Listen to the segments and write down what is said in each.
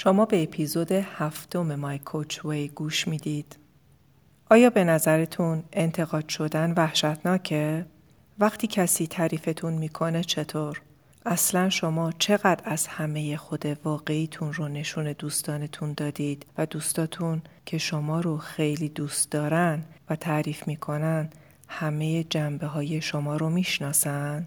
شما به اپیزود هفتم مای کوچ وی گوش می‌دید. آیا به نظرتون انتقاد شدن وحشتناکه؟ وقتی کسی تعریفتون می‌کنه چطور؟ اصلا شما چقدر از همه خود واقعیتون رو نشون دوستانتون دادید و دوستاتون که شما رو خیلی دوست دارن و تعریف می‌کنن همه جنبه های شما رو می‌شناسن؟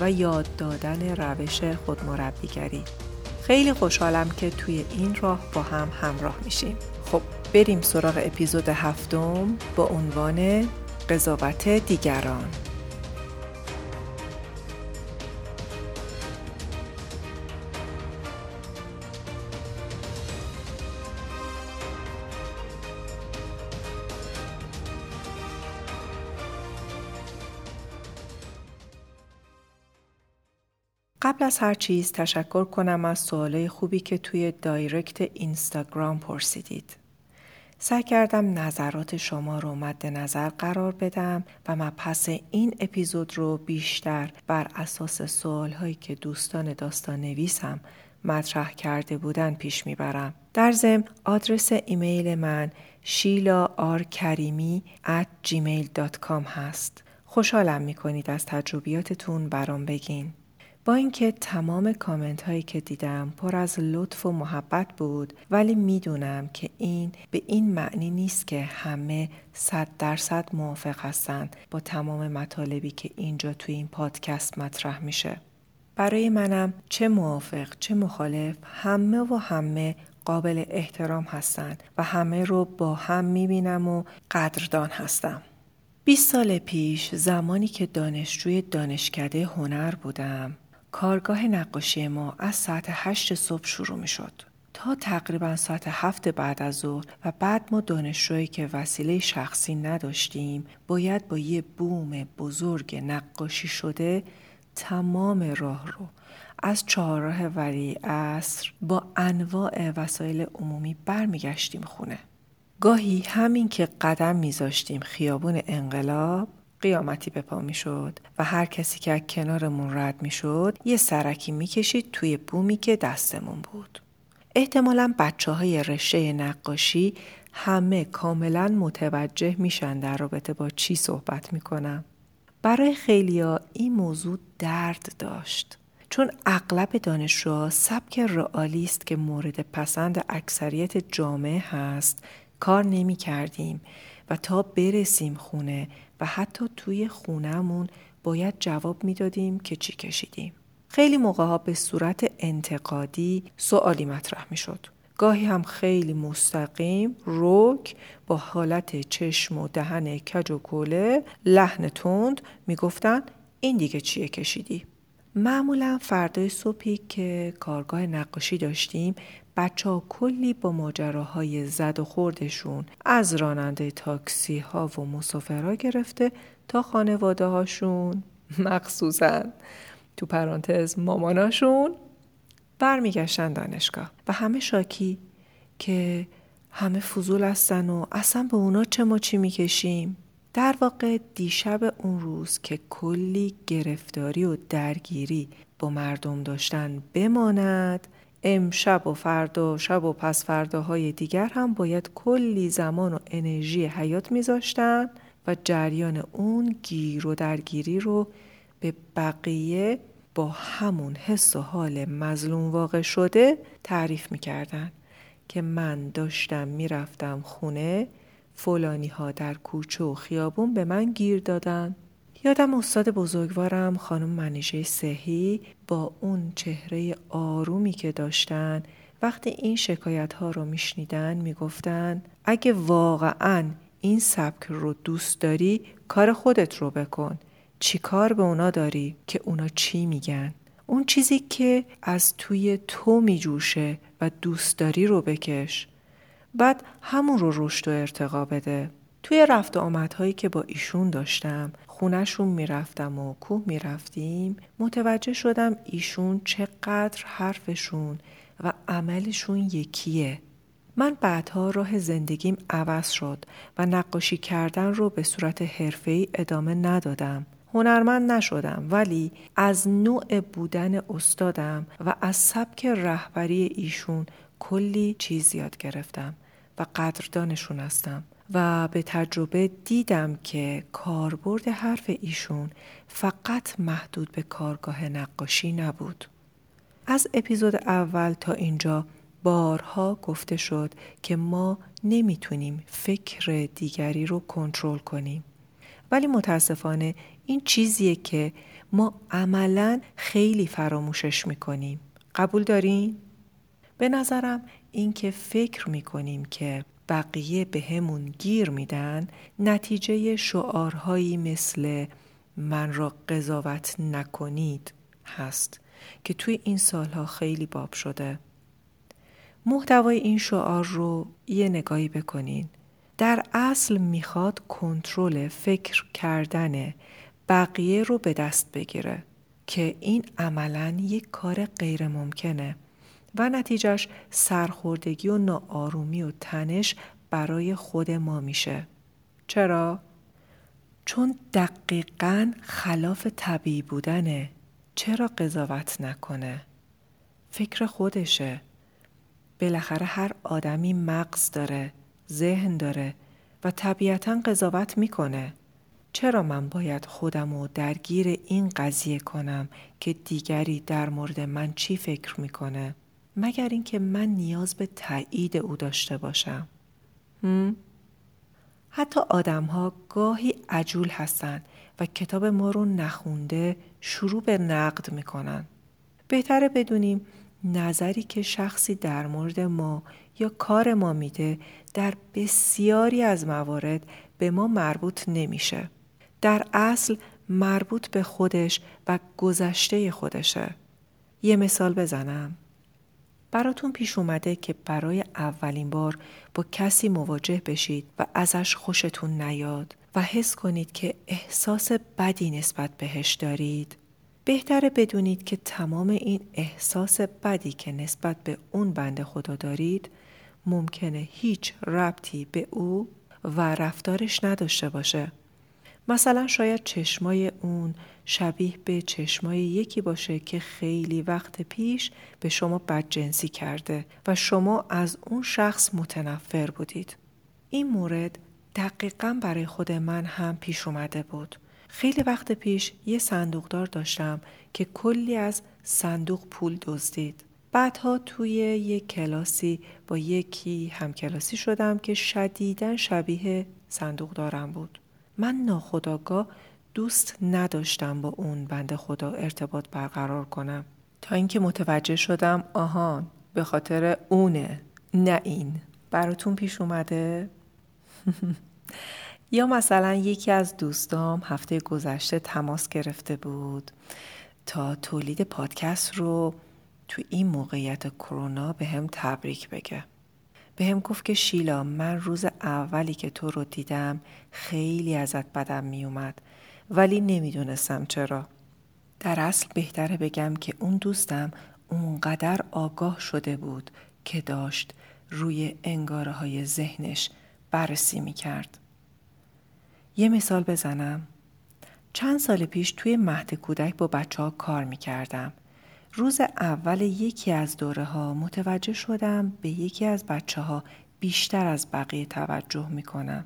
و یاد دادن روش خودمربیگری. خیلی خوشحالم که توی این راه با هم همراه میشیم. خب بریم سراغ اپیزود هفتم با عنوان قضاوت دیگران. قبل از هر چیز تشکر کنم از سوالای خوبی که توی دایرکت اینستاگرام پرسیدید. سعی کردم نظرات شما رو مد نظر قرار بدم و مبحث این اپیزود رو بیشتر بر اساس سوال هایی که دوستان داستان نویسم مطرح کرده بودن پیش می‌برم. در ضمن آدرس ایمیل من شیلا آر کریمی at gmail.com هست. خوشحالم می‌کنید از تجربیاتتون برام بگین. با اینکه تمام کامنت هایی که دیدم پر از لطف و محبت بود ولی می‌دونم که این به این معنی نیست که همه صد درصد موافق هستند با تمام مطالبی که اینجا توی این پادکست مطرح میشه. برای منم چه موافق چه مخالف همه و همه قابل احترام هستند و همه رو با هم می‌بینم و قدردان هستم. 20 سال پیش زمانی که دانشجوی دانشکده هنر بودم کارگاه نقاشی ما از ساعت هشت صبح شروع می شد. تا تقریبا ساعت هفت بعد از ظهر و بعد ما دانشجویی که وسیله شخصی نداشتیم باید با یه بوم بزرگ نقاشی شده تمام راه رو از چهارراه ولی اصر با انواع وسایل عمومی برمیگشتیم خونه. گاهی همین که قدم میذاشتیم خیابون انقلاب قیامتی به پا می شد و هر کسی که از کنارمون رد می شد یه سرکی می کشید توی بومی که دستمون بود. احتمالا بچه های رشته نقاشی همه کاملا متوجه میشن در رابطه با چی صحبت می‌کنم. برای خیلیا این موضوع درد داشت. چون اغلب دانشجوها سبک رئالیست که مورد پسند اکثریت جامعه هست کار نمی کردیم و تا برسیم خونه و حتی توی خونهمون باید جواب می‌دادیم که چی کشیدیم. خیلی موقع ها به صورت انتقادی سوالی مطرح می شد. گاهی هم خیلی مستقیم روک با حالت چشم و دهن کج و کوله لحن تند می‌گفتن این دیگه چیه کشیدی معمولا فردای صبحی که کارگاه نقاشی داشتیم بچه ها کلی با ماجراهای زد و خوردشون از راننده تاکسی ها و مسافرها گرفته تا خانواده هاشون مخصوصا تو پرانتز ماماناشون برمیگشتن دانشگاه. و همه شاکی که همه فضول هستن و اصلا به اونا چه ما چی می‌کشیم. در واقع دیشب اون روز که کلی گرفتاری و درگیری با مردم داشتن بماند امشب و فردا شب و پس فرداهای دیگر هم باید کلی زمان و انرژی حیات میذاشتن و جریان اون گیر و درگیری رو به بقیه با همون حس و حال مظلوم واقع شده تعریف می‌کردن که من داشتم می‌رفتم خونه فلانی ها در کوچه و خیابون به من گیر دادن. یادم استاد بزرگوارم خانم منیژه سهی با اون چهره آرومی که داشتن وقتی این شکایت ها رو میشنیدن می‌گفتن اگه واقعا این سبک رو دوست داری کار خودت رو بکن. چی کار به اونا داری که اونا چی میگن؟ اون چیزی که از توی تو میجوشه و دوست داری رو بکش. بعد همون رو رشد و ارتقا بده. توی رفت و آمدهایی که با ایشون داشتم خونشون می‌رفتم و کوه می‌رفتیم متوجه شدم ایشون چقدر حرفشون و عملشون یکیه من بعدها راه زندگیم عوض شد و نقاشی کردن رو به صورت حرفه‌ای ادامه ندادم. هنرمند نشدم ولی از نوع بودن استادم و از سبک رهبری ایشون کلی چیز یاد گرفتم و قدردانشون هستم و به تجربه دیدم که کاربرد حرف ایشون فقط محدود به کارگاه نقاشی نبود. از اپیزود اول تا اینجا بارها گفته شد که ما نمی‌تونیم فکر دیگری رو کنترل کنیم. ولی متاسفانه این چیزیه که ما عملا خیلی فراموشش می‌کنیم. قبول دارین؟ به نظرم اینکه فکر می‌کنیم که بقیه به همون گیر میدن نتیجه شعارهایی مثل من را قضاوت نکنید هست که توی این سالها خیلی باب شده. محتوای این شعار رو یه نگاهی بکنین. در اصل می‌خواد کنترل فکر کردن بقیه رو به دست بگیره که این عملا یک کار غیر ممکنه و نتیجهش سرخوردگی و ناآرومی و تنش برای خود ما میشه. چرا؟ چون دقیقا خلاف طبیعی بودنه. چرا قضاوت نکنه؟ فکر خودشه. بالاخره هر آدمی مغز داره، ذهن داره و طبیعتا قضاوت می‌کنه. چرا من باید خودم رو درگیر این قضیه کنم که دیگری در مورد من چی فکر می‌کنه؟ مگر اینکه من نیاز به تایید او داشته باشم. هم؟ حتی آدم ها گاهی عجول هستند و کتاب ما رو نخونده شروع به نقد می‌کنن. بهتره بدونیم نظری که شخصی در مورد ما یا کار ما میده در بسیاری از موارد به ما مربوط نمیشه. در اصل مربوط به خودش و گذشته خودشه. یه مثال بزنم. براتون پیش اومده که برای اولین بار با کسی مواجه بشید و ازش خوشتون نیاد و حس کنید که احساس بدی نسبت بهش دارید. بهتره بدونید که تمام این احساس بدی که نسبت به اون بنده خدا دارید ممکنه هیچ ربطی به او و رفتارش نداشته باشه. مثلا شاید چشمای اون شبیه به چشمای یکی باشه که خیلی وقت پیش به شما بدجنسی کرده و شما از اون شخص متنفر بودید. این مورد دقیقا برای خود من هم پیش اومده بود. خیلی وقت پیش یه صندوقدار داشتم که کلی از صندوق پول دزدید. بعدها توی یک کلاسی با یکی همکلاسی شدم که شدیدا شبیه صندوق دارم بود. من ناخداگاه دوست نداشتم با اون بنده خدا ارتباط برقرار کنم. تا اینکه متوجه شدم آهان به خاطر اونه نه این. براتون پیش اومده؟ یا مثلا یکی از دوستام هفته گذشته تماس گرفته بود تا تولید پادکست رو تو این موقعیت کرونا به هم تبریک بگه. به هم گفت که شیلا من روز اولی که تو رو دیدم خیلی ازت بدم می اومد ولی نمی‌دونستم چرا. در اصل بهتره بگم که اون دوستم اونقدر آگاه شده بود که داشت روی انگاره های ذهنش بررسی می کرد. یه مثال بزنم. چند سال پیش توی مهد کودک با بچه ها کار می کردم. روز اول یکی از دوره ها متوجه شدم به یکی از بچه ها بیشتر از بقیه توجه می کنم.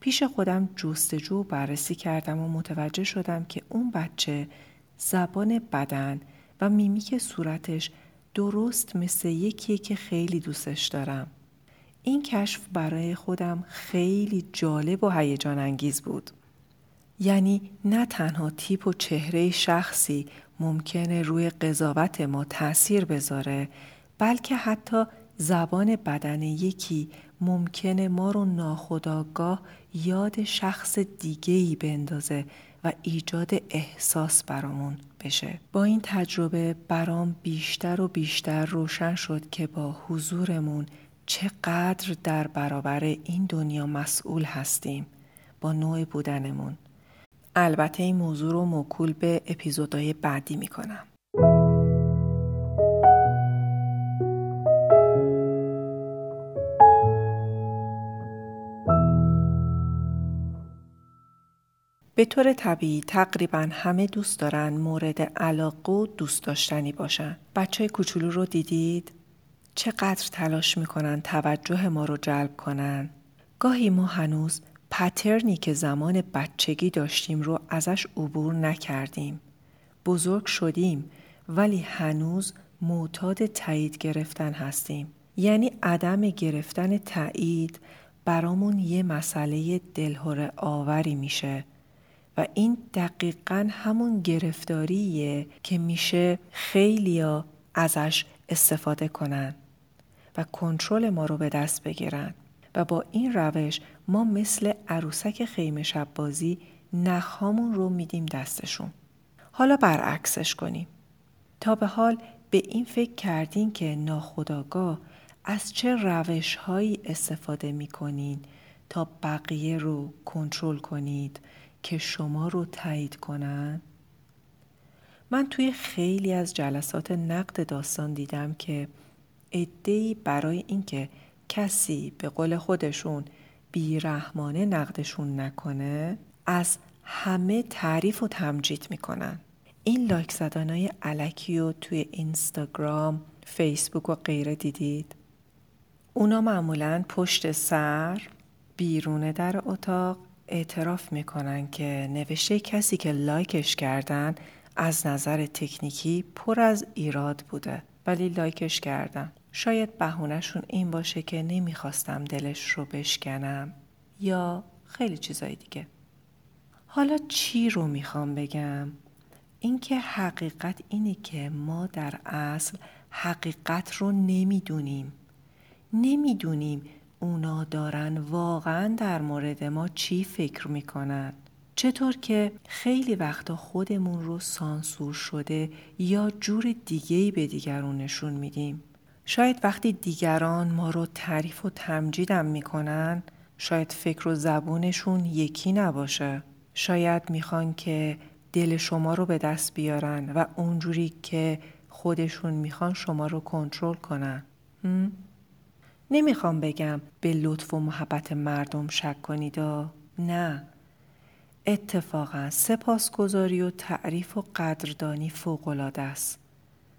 پیش خودم جستجو بررسی کردم و متوجه شدم که اون بچه زبان بدن و میمیک صورتش درست مثل یکی که خیلی دوستش دارم. این کشف برای خودم خیلی جالب و هیجان انگیز بود. یعنی نه تنها تیپ و چهره شخصی ممکنه روی قضاوت ما تاثیر بذاره بلکه حتی زبان بدن یکی ممکنه ما رو ناخداگاه یاد شخص دیگه ای بندازه و ایجاد احساس برامون بشه. با این تجربه برام بیشتر و بیشتر روشن شد که با حضورمون چقدر در برابر این دنیا مسئول هستیم. با نوع بودنمون. البته این موضوع رو موکول به اپیزودهای بعدی می‌کنم. به طور طبیعی تقریبا همه دوست دارن مورد علاقه و دوست داشتنی باشن. بچه کوچولو رو دیدید؟ چقدر تلاش می‌کنن توجه ما رو جلب کنن؟ گاهی ما هنوز پترنی که زمان بچگی داشتیم رو ازش عبور نکردیم. بزرگ شدیم ولی هنوز معتاد تایید گرفتن هستیم. یعنی عدم گرفتن تایید برامون یه مسئله دلهوره آوری میشه و این دقیقا همون گرفتاریه که میشه خیلیا ازش استفاده کنن و کنترل ما رو به دست بگیرن و با این روش ما مثل عروسک خیمه شب بازی نخهامون رو میدیم دستشون. حالا برعکسش کنیم. تا به حال به این فکر کردین که ناخداگاه از چه روش هایی استفاده می‌کنین تا بقیه رو کنترل کنید که شما رو تایید کنن؟ من توی خیلی از جلسات نقد داستان دیدم که ادهی برای اینکه کسی به قول خودشون بیرحمانه نقدشون نکنه از همه تعریف و تمجید می‌کنن این لایک زدنهای علکی و توی اینستاگرام فیسبوک و غیره دیدید اونا معمولا پشت سر بیرون در اتاق اعتراف می‌کنن که نوشته کسی که لایکش کردن از نظر تکنیکی پر از ایراد بوده ولی لایکش کردن. شاید بهونهشون این باشه که نمی‌خواستم دلش رو بشکنم یا خیلی چیزای دیگه. حالا چی رو می‌خوام بگم؟ اینکه حقیقت اینه که ما در اصل حقیقت رو نمی‌دونیم. نمی‌دونیم اونا دارن واقعا در مورد ما چی فکر می‌کنن؟ چطور که خیلی وقتا خودمون رو سانسور شده یا جور دیگهی به دیگرون نشون میدیم. شاید وقتی دیگران ما رو تعریف و تمجیدم می‌کنن شاید فکر و زبونشون یکی نباشه. شاید می‌خوان که دل شما رو به دست بیارن و اونجوری که خودشون می‌خوان شما رو کنترل کنن. نمی‌خوام بگم به لطف و محبت مردم شک کنید نه. اتفاقا سپاسگزاری و تعریف و قدردانی فوقالعاده است.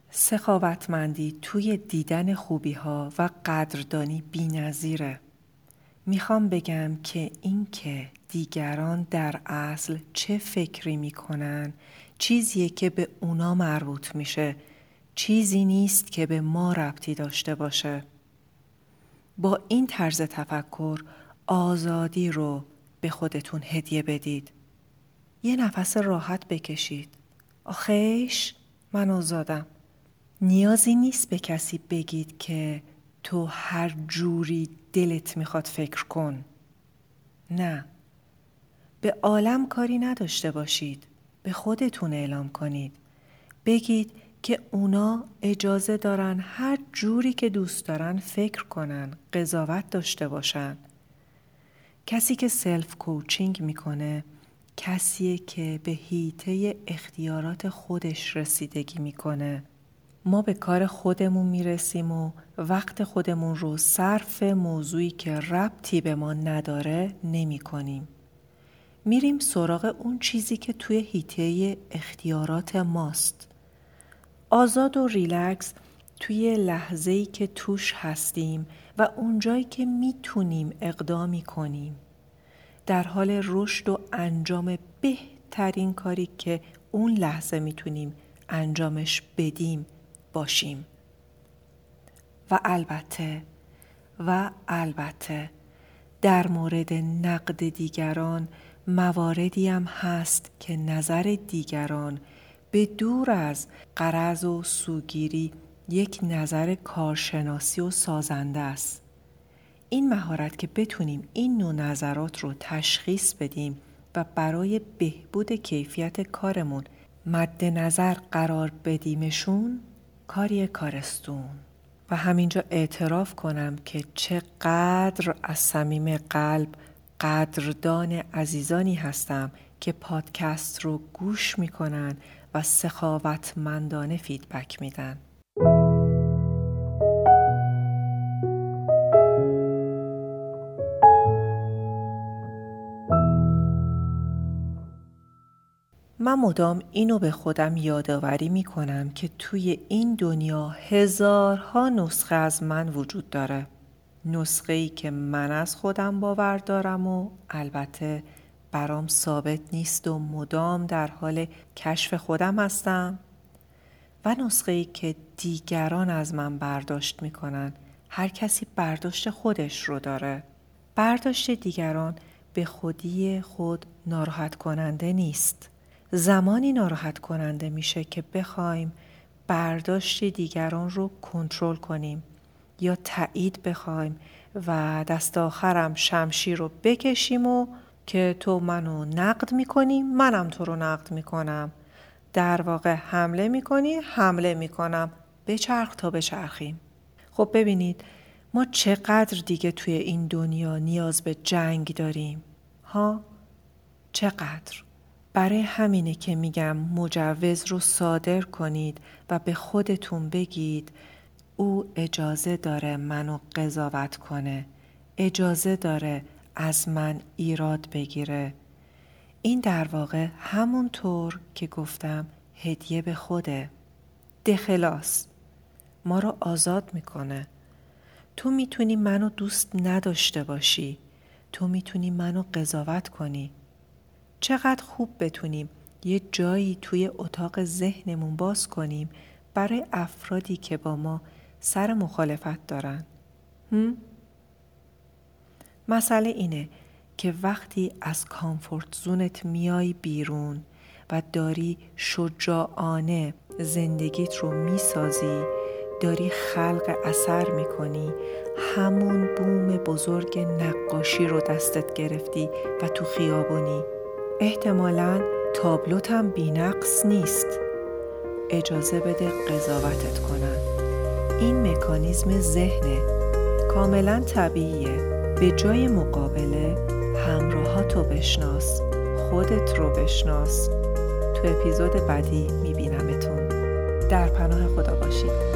سخاوتمندی توی دیدن خوبی ها و قدردانی نظیره. می‌خوام بگم که اینکه دیگران در اصل چه فکری می‌کنن چیزیه که به اونا مربوط میشه چیزی نیست که به ما ربطی داشته باشه. با این طرز تفکر آزادی رو به خودتون هدیه بدید. یه نفس راحت بکشید. آخیش من آزادم. نیازی نیست به کسی بگید که تو هر جوری دلت می‌خواد فکر کن. نه. به عالم کاری نداشته باشید. به خودتون اعلام کنید. بگید که اونا اجازه دارن هر جوری که دوست دارن فکر کنن قضاوت داشته باشن کسی که سلف کوچینگ می‌کنه کسیه که به هیته اختیارات خودش رسیدگی می‌کنه ما به کار خودمون می‌رسیم و وقت خودمون رو صرف موضوعی که ربطی به ما نداره نمی کنیم. میریم سراغ اون چیزی که توی هیته اختیارات ماست. آزاد و ریلکس توی لحظه‌ای که توش هستیم و اونجایی که می‌تونیم اقدامی کنیم. در حال رشد و انجام بهترین کاری که اون لحظه می‌تونیم انجامش بدیم باشیم و البته و البته در مورد نقد دیگران مواردی هم هست که نظر دیگران به دور از قرض و سوگیری یک نظر کارشناسی و سازنده است. این مهارت که بتونیم این نوع نظرات رو تشخیص بدیم و برای بهبود کیفیت کارمون مد نظر قرار بدیمشون کاری کارستون و همینجا اعتراف کنم که چقدر از صمیم قلب قدردان عزیزانی هستم که پادکست رو گوش می‌کنن و سخاوتمندانه فیدبک میدن. من مدام اینو به خودم یادآوری می کنم که توی این دنیا هزارها نسخه از من وجود داره. نسخه ای که من از خودم باور دارم و البته برام ثابت نیست و مدام در حال کشف خودم هستم. و نسخه ای که دیگران از من برداشت می‌کنن هر کسی برداشت خودش رو داره. برداشت دیگران به خودی خود ناراحت کننده نیست. زمانی ناراحت کننده میشه که بخوایم برداشت دیگران رو کنترل کنیم یا تایید بخوایم و دست آخرم شمشیر رو بکشیم و که تو منو نقد می‌کنی منم تو رو نقد می‌کنم. در واقع حمله می‌کنی حمله می‌کنم. بچرخ تا بچرخیم خب ببینید ما چقدر دیگه توی این دنیا نیاز به جنگ داریم؟ ها؟ چقدر؟ برای همینه که میگم مجوز رو صادر کنید و به خودتون بگید او اجازه داره منو قضاوت کنه. اجازه داره از من ایراد بگیره. این در واقع همونطور که گفتم هدیه به خوده. دخلاس ما رو آزاد می‌کنه. تو می‌تونی منو دوست نداشته باشی. تو می‌تونی منو قضاوت کنی. چقدر خوب بتونیم یه جایی توی اتاق ذهنمون باز کنیم برای افرادی که با ما سر مخالفت دارن. هم؟ مسئله اینه که وقتی از کامفورت زونت میای بیرون و داری شجاعانه زندگیت رو می‌سازی داری خلق اثر می‌کنی همون بوم بزرگ نقاشی رو دستت گرفتی و تو خیابونی. احتمالا تابلوت هم بینقص نیست. اجازه بده قضاوتت کنن این مکانیزم ذهنه. کاملا طبیعیه. به جای مقابله همراهاتو بشناس خودت رو بشناس. تو اپیزود بعدی میبینمتون. در پناه خدا باشید.